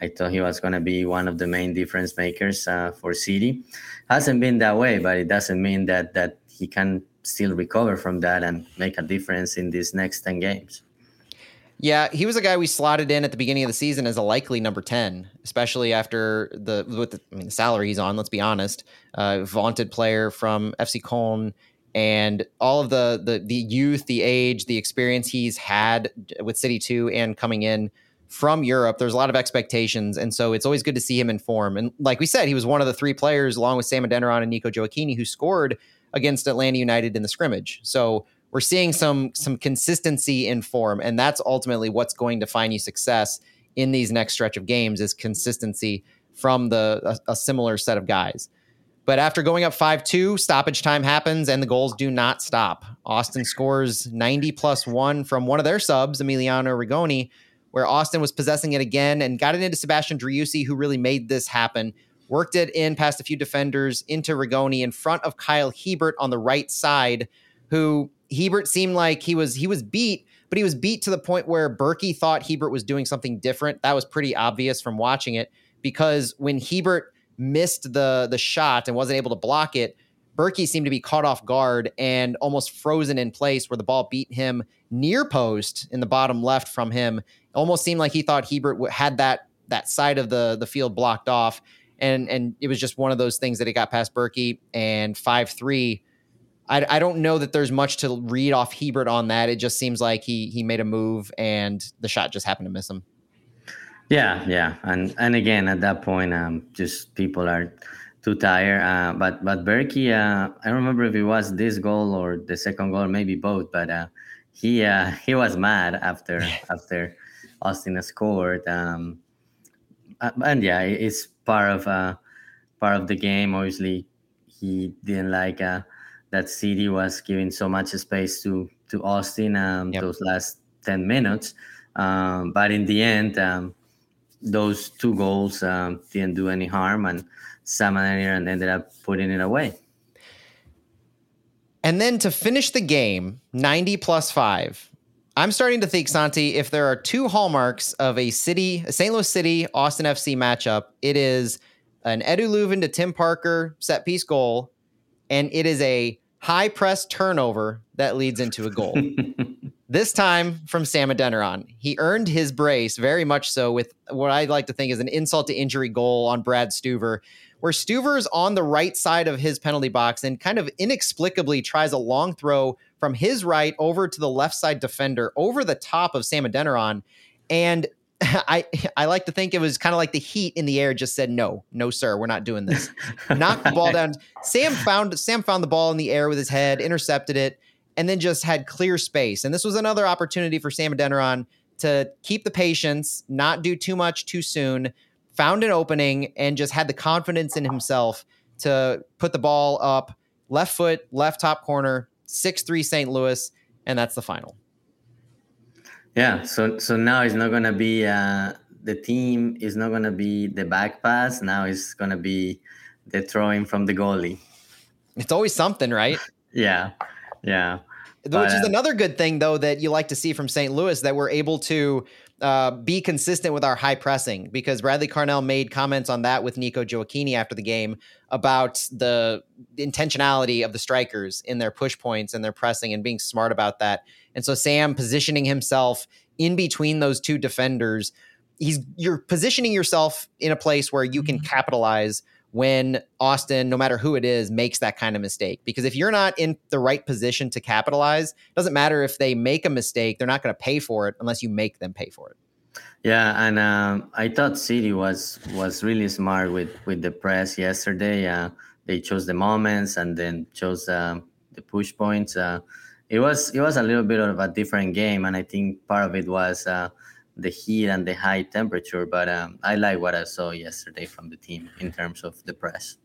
I thought he was going to be one of the main difference makers uh, for City. Hasn't been that way, but it doesn't mean that that he can still recover from that and make a difference in these next 10 games. Yeah, he was a guy we slotted in at the beginning of the season as a likely number 10, especially after the with the, I mean, the salary he's on, let's be honest. Uh, vaunted player from FC Köln and all of the the the youth, the age, the experience he's had with City 2 and coming in from Europe. There's a lot of expectations, and so it's always good to see him in form. And like we said, he was one of the three players, along with Sam Adeniran and Nico Gioacchini, who scored against Atlanta United in the scrimmage. So we're seeing some some consistency in form, and that's ultimately what's going to find you success in these next stretch of games is consistency from the a, a similar set of guys. But after going up 5 2, stoppage time happens and the goals do not stop. Austin scores 90 plus one from one of their subs, Emiliano Rigoni, where Austin was possessing it again and got it into Sebastian Driussi, who really made this happen. Worked it in past a few defenders into Rigoni in front of Kyle Hiebert on the right side, who Hiebert seemed like he was he was beat, but he was beat to the point where Bürki thought Hiebert was doing something different. That was pretty obvious from watching it because when Hiebert missed the the shot and wasn't able to block it, Bürki seemed to be caught off guard and almost frozen in place where the ball beat him near post in the bottom left from him almost seemed like he thought Hiebert had that that side of the the field blocked off, and and it was just one of those things that it got past Bürki and five three. I, I don't know that there's much to read off Hiebert on that. It just seems like he he made a move and the shot just happened to miss him. Yeah, yeah, and and again at that point, um, just people are too tired. Uh, but but Bürki, uh, I don't remember if it was this goal or the second goal, maybe both. But uh, he uh, [LAUGHS] he was mad after [LAUGHS] after Austin scored. Um, uh, and yeah, it's part of uh, part of the game. Obviously, he didn't like uh, that City was giving so much space to to Austin um, yep. those last ten minutes. Um, but in the end, um, those two goals um, didn't do any harm, and Sam ended up putting it away. And then to finish the game, 90 plus five. I'm starting to think, Santi, if there are two hallmarks of a city, a St. Louis City Austin FC matchup, it is an Edu Löwen to Tim Parker set piece goal, and it is a high press turnover that leads into a goal. [LAUGHS] this time from Sam Adeniran. He earned his brace very much so with what I like to think is an insult to injury goal on Brad Stuver where Stuver's on the right side of his penalty box and kind of inexplicably tries a long throw from his right over to the left side defender over the top of Sam Adeniran. And [LAUGHS] I I like to think it was kind of like the heat in the air just said no, no sir, we're not doing this. Knocked the ball down. Sam found Sam found the ball in the air with his head, intercepted it, and then just had clear space. And this was another opportunity for Sam Adeniran to keep the patience, not do too much too soon, found an opening and just had the confidence in himself to put the ball up left foot, left top corner, 6 3 St. Louis, and that's the final. Yeah, so so now it's not gonna be uh, the team is not gonna be the back pass. Now it's gonna be the throwing from the goalie. It's always something, right? [LAUGHS] yeah, yeah. Which but, is uh, another good thing, though, that you like to see from St. Louis that we're able to uh, be consistent with our high pressing because Bradley Carnell made comments on that with Nico Gioacchini after the game about the intentionality of the strikers in their push points and their pressing and being smart about that. And so Sam positioning himself in between those two defenders, he's you're positioning yourself in a place where you can mm-hmm. capitalize when Austin, no matter who it is, makes that kind of mistake. Because if you're not in the right position to capitalize, doesn't matter if they make a mistake, they're not going to pay for it unless you make them pay for it. Yeah, and um, I thought City was was really smart with with the press yesterday. Uh, they chose the moments and then chose uh, the push points. Uh, it was it was a little bit of a different game, and I think part of it was uh, the heat and the high temperature. But um, I like what I saw yesterday from the team in terms of the press.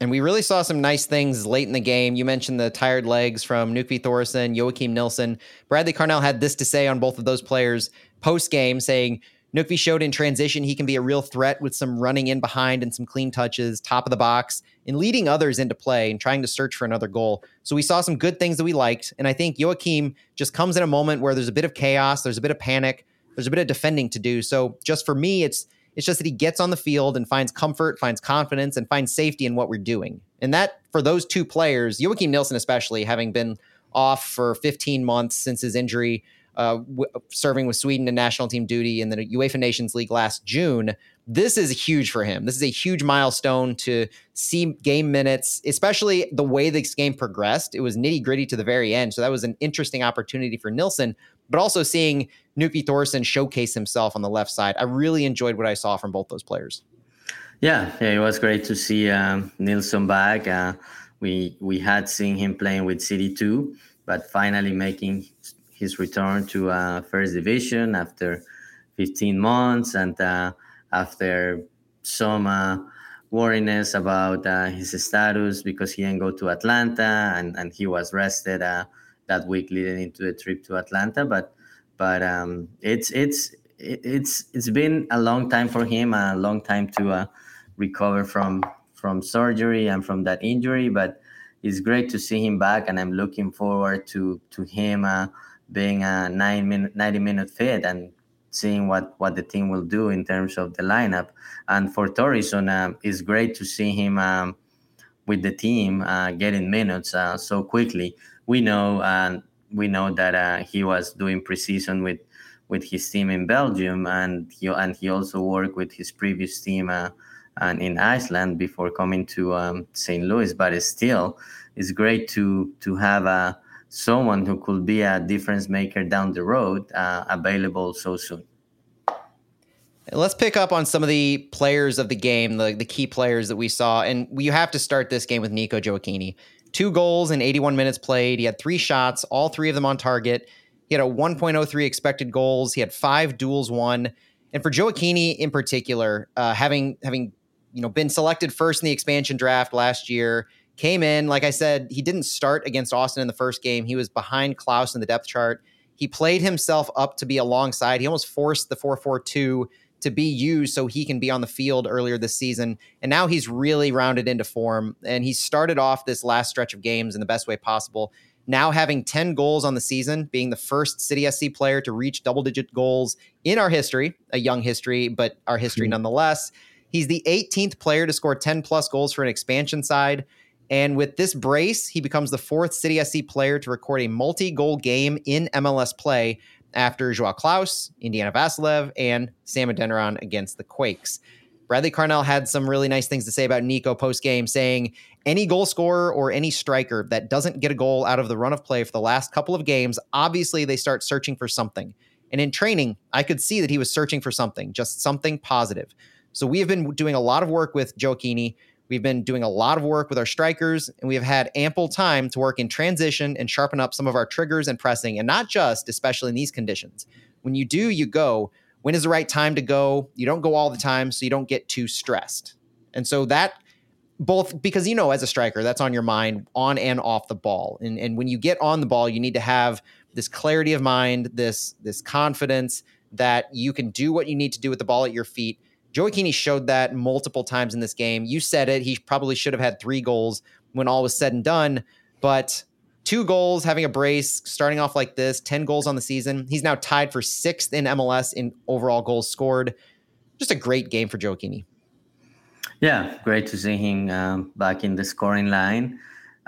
And we really saw some nice things late in the game. You mentioned the tired legs from Nökkvi Thórisson, Joakim Nilsson. Bradley Carnell had this to say on both of those players post game, saying Nökkvi showed in transition he can be a real threat with some running in behind and some clean touches, top of the box, and leading others into play and trying to search for another goal. So we saw some good things that we liked. And I think Joakim just comes in a moment where there's a bit of chaos, there's a bit of panic there's a bit of defending to do. So just for me, it's it's just that he gets on the field and finds comfort, finds confidence, and finds safety in what we're doing. And that for those two players, Joakim Nilsson especially, having been off for 15 months since his injury, uh, w- serving with Sweden in national team duty in the UEFA Nations League last June. This is huge for him. This is a huge milestone to see game minutes, especially the way this game progressed. It was nitty gritty to the very end. So that was an interesting opportunity for Nilsson but also seeing Nökkvi Thórisson showcase himself on the left side. I really enjoyed what I saw from both those players. Yeah, yeah, it was great to see um, Nilsson back. Uh, we we had seen him playing with City too, but finally making his return to uh, first division after 15 months and uh, after some uh, worriness about uh, his status because he didn't go to Atlanta and, and he was rested uh, that week leading into the trip to Atlanta. But but um, it's it's it's it's been a long time for him, a long time to uh, recover from from surgery and from that injury. But it's great to see him back, and I'm looking forward to to him being a nine minute, 90 minute fit and seeing what what the team will do in terms of the lineup. And for Thórisson, uh, it's great to see him um, with the team uh, getting minutes uh, so quickly we know and we know that uh, he was doing preseason with with his team in Belgium, and he and he also worked with his previous team uh, and in Iceland before coming to um, St. Louis. But it's still, it's great to to have a someone who could be a difference maker down the road uh, available so soon. Let's pick up on some of the players of the game, the, the key players that we saw. And you have to start this game with Nico Gioacchini. Two goals in 81 minutes played. He had three shots, all three of them on target. He had a 1.03 expected goals. He had five duels won. And for Gioacchini in particular, uh, having having you know been selected first in the expansion draft last year, came in. Like I said, he didn't start against Austin in the first game. He was behind Klauss in the depth chart. He played himself up to be alongside. He almost forced the 4 4 2 to be used so he can be on the field earlier this season. And now he's really rounded into form. And he started off this last stretch of games in the best way possible. Now having 10 goals on the season, being the first City SC player to reach double digit goals in our history, a young history, but our history mm-hmm. nonetheless. He's the 18th player to score 10 plus goals for an expansion side. And with this brace, he becomes the fourth City SC player to record a multi goal game in MLS play, after Joao Klauss, Indiana Vassilev, and Sam Adeniran against the Quakes. Bradley Carnell had some really nice things to say about Nico post game, saying any goal scorer or any striker that doesn't get a goal out of the run of play for the last couple of games, obviously they start searching for something. And in training, I could see that he was searching for something, just something positive. So we have been doing a lot of work with Gioacchini. We've been doing a lot of work with our strikers, and we have had ample time to work in transition and sharpen up some of our triggers and pressing, and not just, especially in these conditions. When you do, you go. When is the right time to go? You don't go all the time, so you don't get too stressed. And so that both because you know as a striker that's on your mind on and off the ball and and when you get on the ball you need to have this clarity of mind this this confidence that you can do what you need to do with the ball at your feet Gioacchini showed that multiple times in this game. You said it. He probably should have had three goals when all was said and done. But two goals, having a brace, starting off like this, 10 goals on the season. He's now tied for sixth in MLS in overall goals scored. Just a great game for Gioacchini. Yeah, great to see him um, back in the scoring line.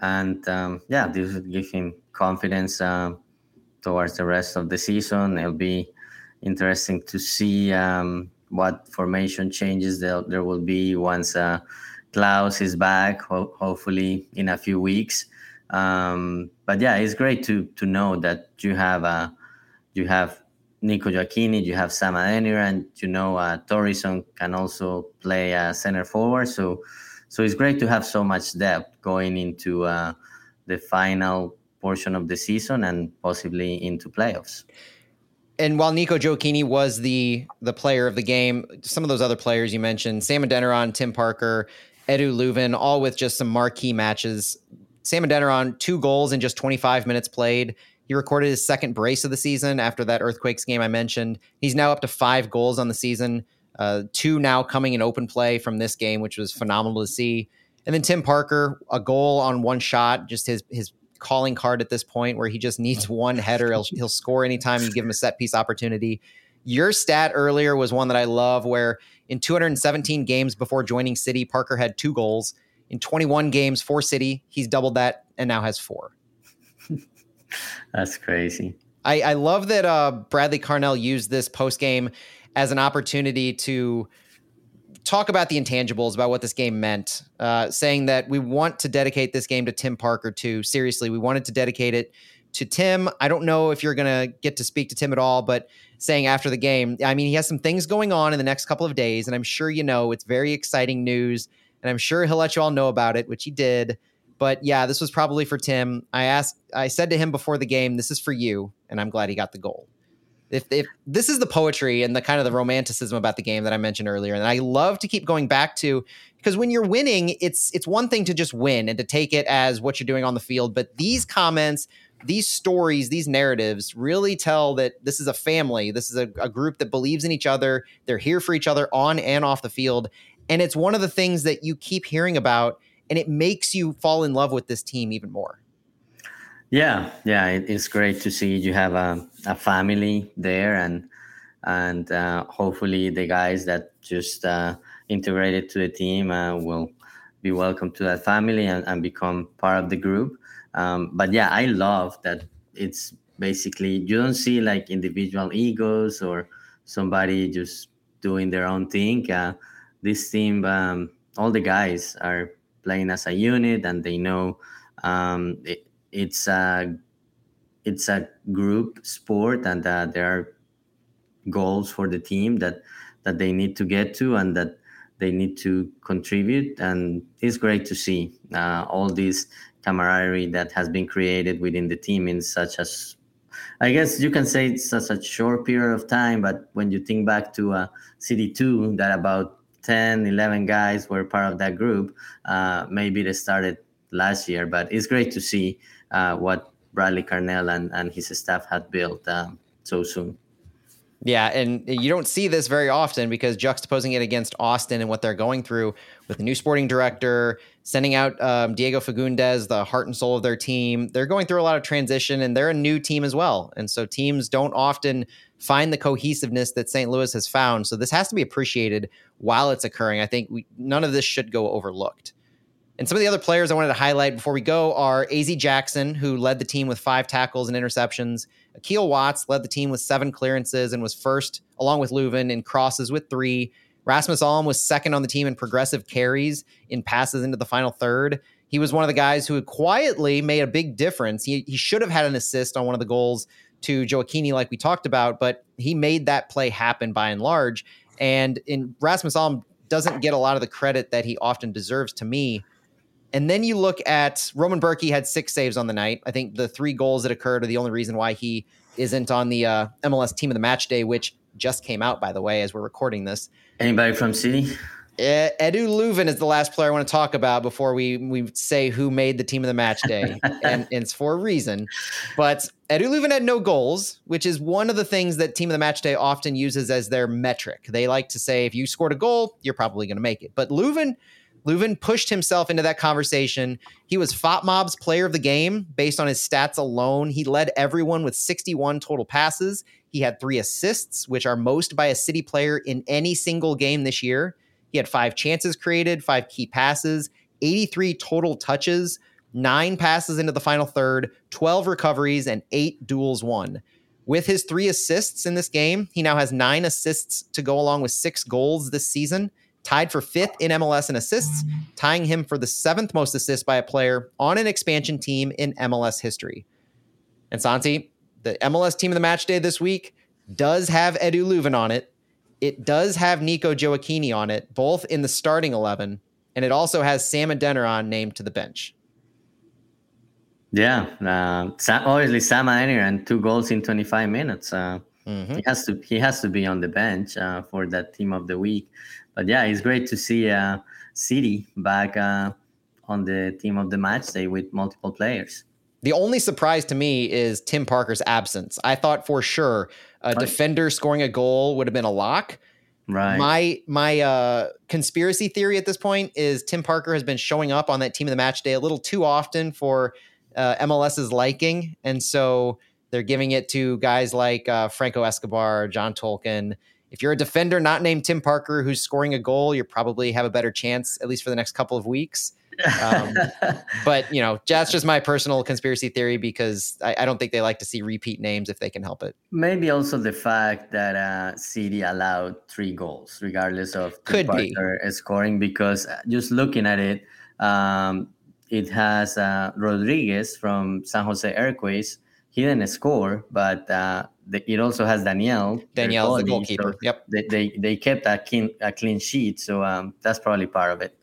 And um, yeah, this will give him confidence uh, towards the rest of the season. It'll be interesting to see um, what formation changes there, there will be once uh, Klauss is back, ho- hopefully in a few weeks. Um, but yeah, it's great to to know that you have uh, you have Nico Gioacchini, you have Sam Adeniran, and you know uh, can also play uh, center forward. So so it's great to have so much depth going into uh, the final portion of the season and possibly into playoffs and while Nico Gioacchini was the the player of the game, some of those other players you mentioned, Sam Adeniran, Tim Parker, Edu Löwen, all with just some marquee matches. Sam Adeniran, two goals in just 25 minutes played. He recorded his second brace of the season after that Earthquakes game I mentioned. He's now up to five goals on the season, uh, two now coming in open play from this game, which was phenomenal to see. And then Tim Parker, a goal on one shot, just his his calling card at this point where he just needs one header. He'll, he'll score anytime you give him a set piece opportunity. Your stat earlier was one that I love where in 217 games before joining City, Parker had two goals. In 21 games for City, he's doubled that and now has four. [LAUGHS] That's crazy. I, I love that uh, Bradley Carnell used this post game as an opportunity to talk about the intangibles, about what this game meant, uh, saying that we want to dedicate this game to Tim Parker too. Seriously, we wanted to dedicate it to Tim. I don't know if you're going to get to speak to Tim at all, but saying after the game, I mean, he has some things going on in the next couple of days, and I'm sure you know it's very exciting news, and I'm sure he'll let you all know about it, which he did. But yeah, this was probably for Tim. I asked, I said to him before the game, "This is for you," and I'm glad he got the goal if, if this is the poetry and the kind of the romanticism about the game that I mentioned earlier, and I love to keep going back to because when you're winning, it's it's one thing to just win and to take it as what you're doing on the field, but these comments, these stories, these narratives really tell that this is a family. This is a, a group that believes in each other. They're here for each other on and off the field, and it's one of the things that you keep hearing about, and it makes you fall in love with this team even more. Yeah, yeah, it, it's great to see you have a, a family there, and and uh, hopefully the guys that just uh, integrated to the team uh, will be welcome to that family and, and become part of the group. Um, but yeah, I love that it's basically you don't see like individual egos or somebody just doing their own thing. Uh, this team, um, all the guys are playing as a unit, and they know um, it, it's a it's a group sport, and uh, there are goals for the team that that they need to get to, and that they need to contribute. And it's great to see uh, all this camaraderie that has been created within the team in such a I guess you can say it's such a short period of time, but when you think back to uh, City 2, that about 10, 11 guys were part of that group, uh, maybe they started last year, but it's great to see uh, what Bradley Carnell and, and his staff had built um, so soon. Yeah, and you don't see this very often because juxtaposing it against Austin and what they're going through with the new sporting director, sending out um, Diego Fagundez, the heart and soul of their team, they're going through a lot of transition and they're a new team as well. And so teams don't often find the cohesiveness that St. Louis has found. So this has to be appreciated while it's occurring. I think we, none of this should go overlooked. And some of the other players I wanted to highlight before we go are AZ Jackson, who led the team with five tackles and interceptions. Akil Watts led the team with seven clearances and was first, along with Löwen, in crosses with three. Rasmus Alm was second on the team in progressive carries in passes into the final third. He was one of the guys who quietly made a big difference. He, he should have had an assist on one of the goals to Gioacchini, like we talked about, but he made that play happen by and large. And in Rasmus Alm doesn't get a lot of the credit that he often deserves to me and then you look at Roman Bürki had six saves on the night. I think the three goals that occurred are the only reason why he isn't on the uh, MLS team of the match day, which just came out, by the way, as we're recording this. Anybody from City? Uh, Edu Löwen is the last player I want to talk about before we we say who made the team of the match day, and, [LAUGHS] and, it's for a reason. But Edu Löwen had no goals, which is one of the things that team of the match day often uses as their metric. They like to say if you scored a goal, you're probably going to make it. But Löwen Löwen pushed himself into that conversation. He was FotMob's player of the game based on his stats alone. He led everyone with 61 total passes. He had three assists, which are most by a City player in any single game this year. He had five chances created, five key passes, 83 total touches, nine passes into the final third, 12 recoveries, and eight duels won. With his three assists in this game, he now has nine assists to go along with six goals this season tied for fifth in MLS in assists, tying him for the seventh most assists by a player on an expansion team in MLS history. And Santi, the MLS team of the match day this week does have Edu Löwen on it. It does have Nico Gioacchini on it, both in the starting 11, and it also has Sam Adeniran named to the bench. Yeah, uh, obviously Sam Adeniran, two goals in 25 minutes. Uh, mm-hmm. He has to he has to be on the bench uh, for that team of the week but yeah, it's great to see uh, City back uh, on the team of the match day with multiple players. The only surprise to me is Tim Parker's absence. I thought for sure a right. defender scoring a goal would have been a lock. Right. My my uh, conspiracy theory at this point is Tim Parker has been showing up on that team of the match day a little too often for uh, MLS's liking, and so they're giving it to guys like uh, Franco Escobar, John Tolkin, if you're a defender not named Tim Parker who's scoring a goal, you probably have a better chance, at least for the next couple of weeks. Um, [LAUGHS] but you know, that's just my personal conspiracy theory because I, I, don't think they like to see repeat names if they can help it. Maybe also the fact that uh, City allowed three goals, regardless of Tim Could Parker be. scoring, because uh, just looking at it, um, it has uh, Rodriguez from San Jose Earthquakes. He didn't score, but uh, it also has Daniel. Daniel, the goalkeeper. So yep. They, they, they kept a clean, a clean sheet. So um, that's probably part of it.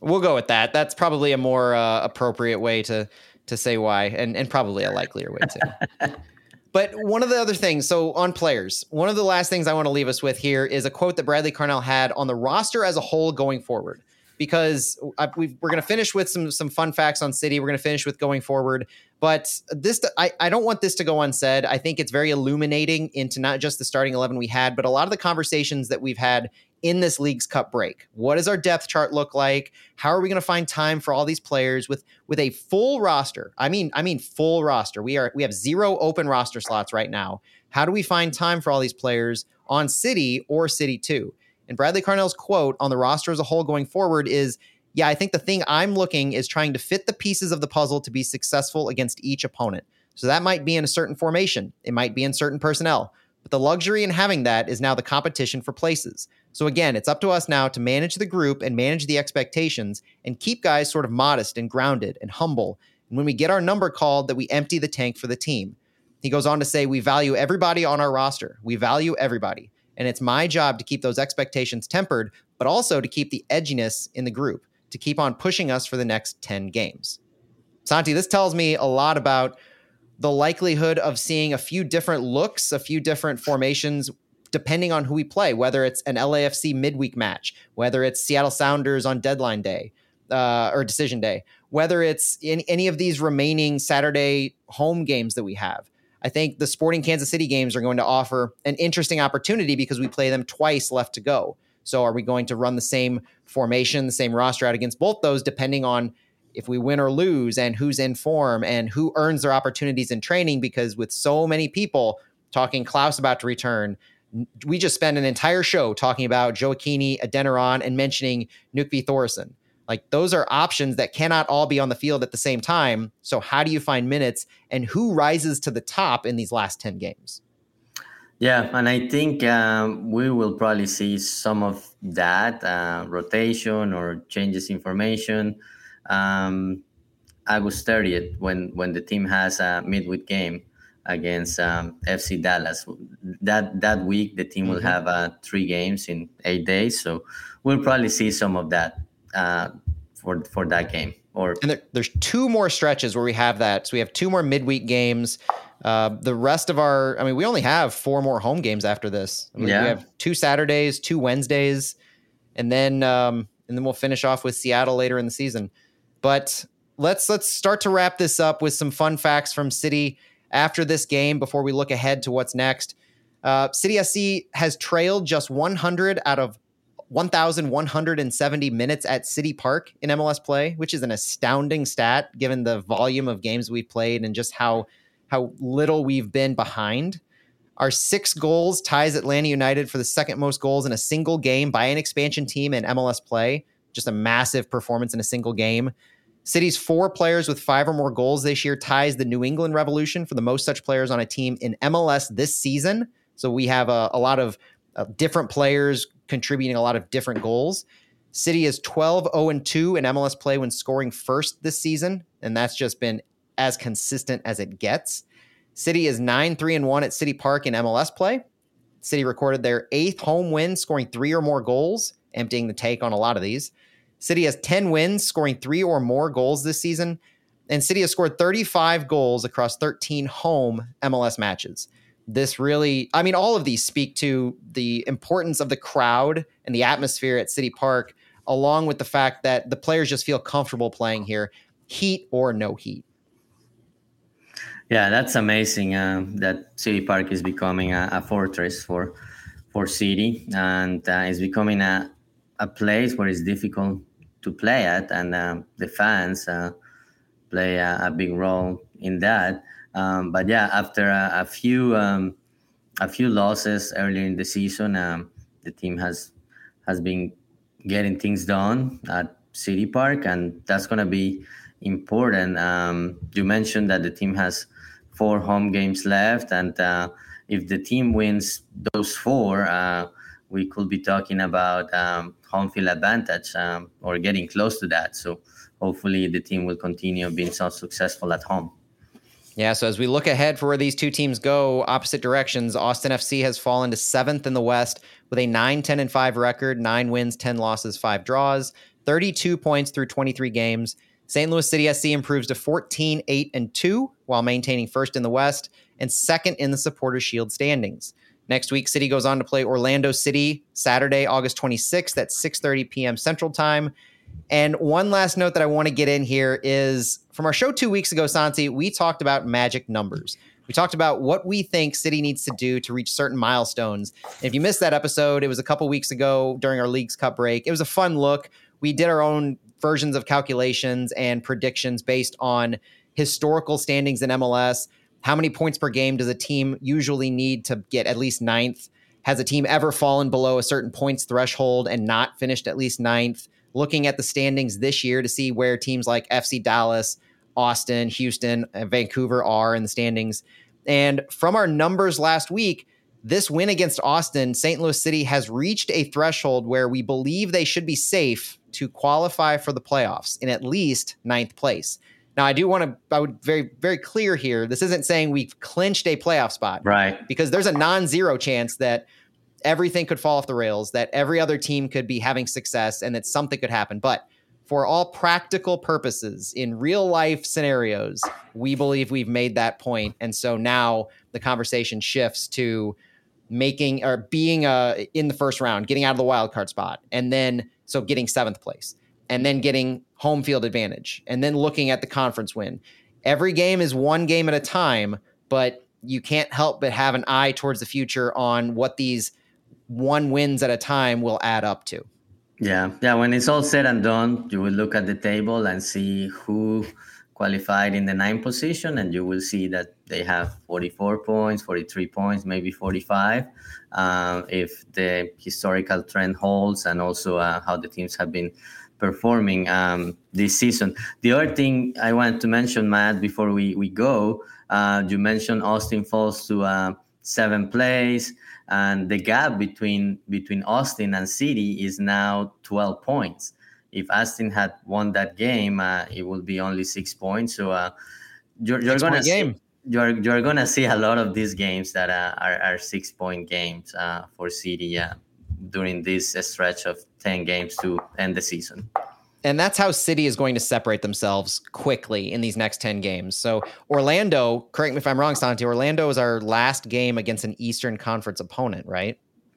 We'll go with that. That's probably a more uh, appropriate way to to say why, and, and probably a likelier way too. [LAUGHS] but one of the other things, so on players, one of the last things I want to leave us with here is a quote that Bradley Carnell had on the roster as a whole going forward because I, we are going to finish with some some fun facts on City. We're going to finish with going forward, but this I, I don't want this to go unsaid. I think it's very illuminating into not just the starting eleven we had, but a lot of the conversations that we've had in this league's cup break. What does our depth chart look like? How are we going to find time for all these players with with a full roster? I mean, I mean full roster. We are we have zero open roster slots right now. How do we find time for all these players on City or City 2? And Bradley Carnell's quote on the roster as a whole going forward is yeah, I think the thing I'm looking is trying to fit the pieces of the puzzle to be successful against each opponent. So that might be in a certain formation, it might be in certain personnel. But the luxury in having that is now the competition for places. So again, it's up to us now to manage the group and manage the expectations and keep guys sort of modest and grounded and humble. And when we get our number called, that we empty the tank for the team. He goes on to say, We value everybody on our roster. We value everybody. And it's my job to keep those expectations tempered, but also to keep the edginess in the group, to keep on pushing us for the next 10 games. Santi, this tells me a lot about the likelihood of seeing a few different looks, a few different formations depending on who we play, whether it's an LAFC midweek match, whether it's Seattle Sounders on deadline day uh, or decision day, whether it's in any of these remaining Saturday home games that we have. I think the Sporting Kansas City games are going to offer an interesting opportunity because we play them twice left to go. So, are we going to run the same formation, the same roster out against both those, depending on if we win or lose and who's in form and who earns their opportunities in training? Because with so many people talking Klauss about to return, we just spent an entire show talking about Gioacchini, Adeniran, and mentioning Nökkvi Thórisson. Like those are options that cannot all be on the field at the same time. So how do you find minutes and who rises to the top in these last 10 games? Yeah, and I think um, we will probably see some of that uh, rotation or changes in formation. Um, August 30th, when when the team has a midweek game, against um, FC Dallas. That that week, the team mm-hmm. will have uh, three games in eight days, so we'll probably see some of that uh, for for that game. Or and there, there's two more stretches where we have that. So we have two more midweek games. Uh, the rest of our, I mean, we only have four more home games after this. I mean, yeah. We have two Saturdays, two Wednesdays, and then um, and then we'll finish off with Seattle later in the season. But let's let's start to wrap this up with some fun facts from City after this game before we look ahead to what's next. Uh, City SC has trailed just 100 out of 1,170 minutes at City Park in MLS play, which is an astounding stat given the volume of games we've played and just how how little we've been behind. Our six goals ties Atlanta United for the second most goals in a single game by an expansion team in MLS play. Just a massive performance in a single game. City's four players with five or more goals this year ties the New England Revolution for the most such players on a team in MLS this season. So we have a, a lot of uh, different players contributing a lot of different goals. City is 12 0 2 in MLS play when scoring first this season, and that's just been as consistent as it gets. City is 9 3 and 1 at City Park in MLS play. City recorded their eighth home win, scoring three or more goals, emptying the take on a lot of these. City has 10 wins, scoring three or more goals this season. And City has scored 35 goals across 13 home MLS matches. This really, I mean, all of these speak to the importance of the crowd and the atmosphere at City Park, along with the fact that the players just feel comfortable playing here, heat or no heat. Yeah, that's amazing. Uh, that City Park is becoming a, a fortress for for City, and uh, it's becoming a a place where it's difficult to play at, and uh, the fans uh, play a, a, big role in that. Um, but yeah, after a, a few um, a few losses earlier in the season, um, the team has has been getting things done at City Park, and that's going to be important. Um, you mentioned that the team has four home games left, and uh, if the team wins those four, uh, we could be talking about um, home field advantage um, or getting close to that. So hopefully the team will continue being so successful at home. Yeah, so as we look ahead for where these two teams go, opposite directions, Austin FC has fallen to seventh in the West with a 9 10 and 5 record, nine wins, 10 losses, five draws, 32 points through 23 games. St. Louis City SC improves to 14 8 and 2 while maintaining first in the West and second in the Supporters Shield standings. Next week, City goes on to play Orlando City Saturday, August 26th at 6:30 p.m. Central Time. And one last note that I want to get in here is from our show two weeks ago, Santi, we talked about magic numbers. We talked about what we think City needs to do to reach certain milestones. And if you missed that episode, it was a couple weeks ago during our Leagues Cup break. It was a fun look. We did our own versions of calculations and predictions based on historical standings in MLS how many points per game does a team usually need to get at least ninth? Has a team ever fallen below a certain points threshold and not finished at least ninth? Looking at the standings this year to see where teams like FC Dallas, Austin, Houston, and Vancouver are in the standings. And from our numbers last week, this win against Austin, St. Louis City has reached a threshold where we believe they should be safe to qualify for the playoffs in at least ninth place. Now, I do want to, I would very, very clear here. This isn't saying we've clinched a playoff spot. Right. Because there's a non zero chance that everything could fall off the rails, that every other team could be having success, and that something could happen. But for all practical purposes, in real life scenarios, we believe we've made that point. And so now the conversation shifts to making or being uh, in the first round, getting out of the wild card spot, and then so getting seventh place, and then getting home field advantage, and then looking at the conference win. Every game is one game at a time, but you can't help but have an eye towards the future on what these one wins at a time will add up to. Yeah, yeah. When it's all said and done, you will look at the table and see who qualified in the ninth position, and you will see that they have 44 points, 43 points, maybe 45. Uh, if the historical trend holds, and also uh, how the teams have been performing um, this season. The other thing I want to mention, Matt, before we, we go, uh, you mentioned Austin falls to uh, seventh place, and the gap between between Austin and City is now 12 points if Austin had won that game, uh, it would be only six points. So uh, you're, you're gonna see, you're you're gonna see a lot of these games that uh, are, are six point games uh, for City uh, during this stretch of ten games to end the season. And that's how City is going to separate themselves quickly in these next 10 games. So, Orlando, correct me if I'm wrong, Santi, Orlando is our last game against an Eastern Conference opponent, right?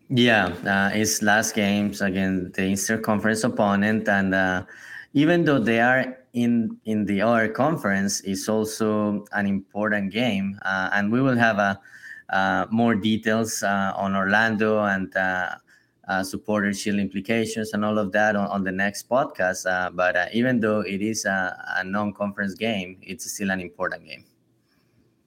Yeah, uh, his last games against the Eastern Conference opponent, and uh, even though they are in in the other conference, it's also an important game, uh, and we will have a uh, more details uh, on Orlando and uh, supporter shield implications and all of that on, on the next podcast. but even though it is a, a non-conference game, it's still an important game.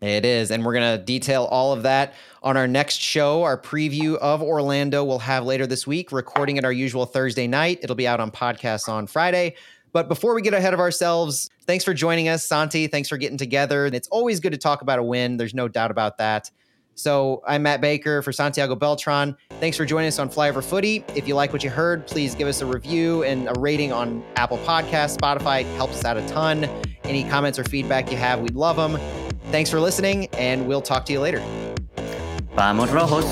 It is. And we're going to detail all of that on our next show. Our preview of Orlando we'll have later this week, recording at our usual Thursday night. It'll be out on podcasts on Friday. But before we get ahead of ourselves, thanks for joining us, Santi. Thanks for getting together. It's always good to talk about a win. There's no doubt about that. So I'm Matt Baker for Santiago Beltran. Thanks for joining us on Flyover Footy. If you like what you heard, please give us a review and a rating on Apple Podcasts, Spotify. Helps us out a ton. Any comments or feedback you have, we'd love them. Thanks for listening, and we'll talk to you later. Vamos rojos.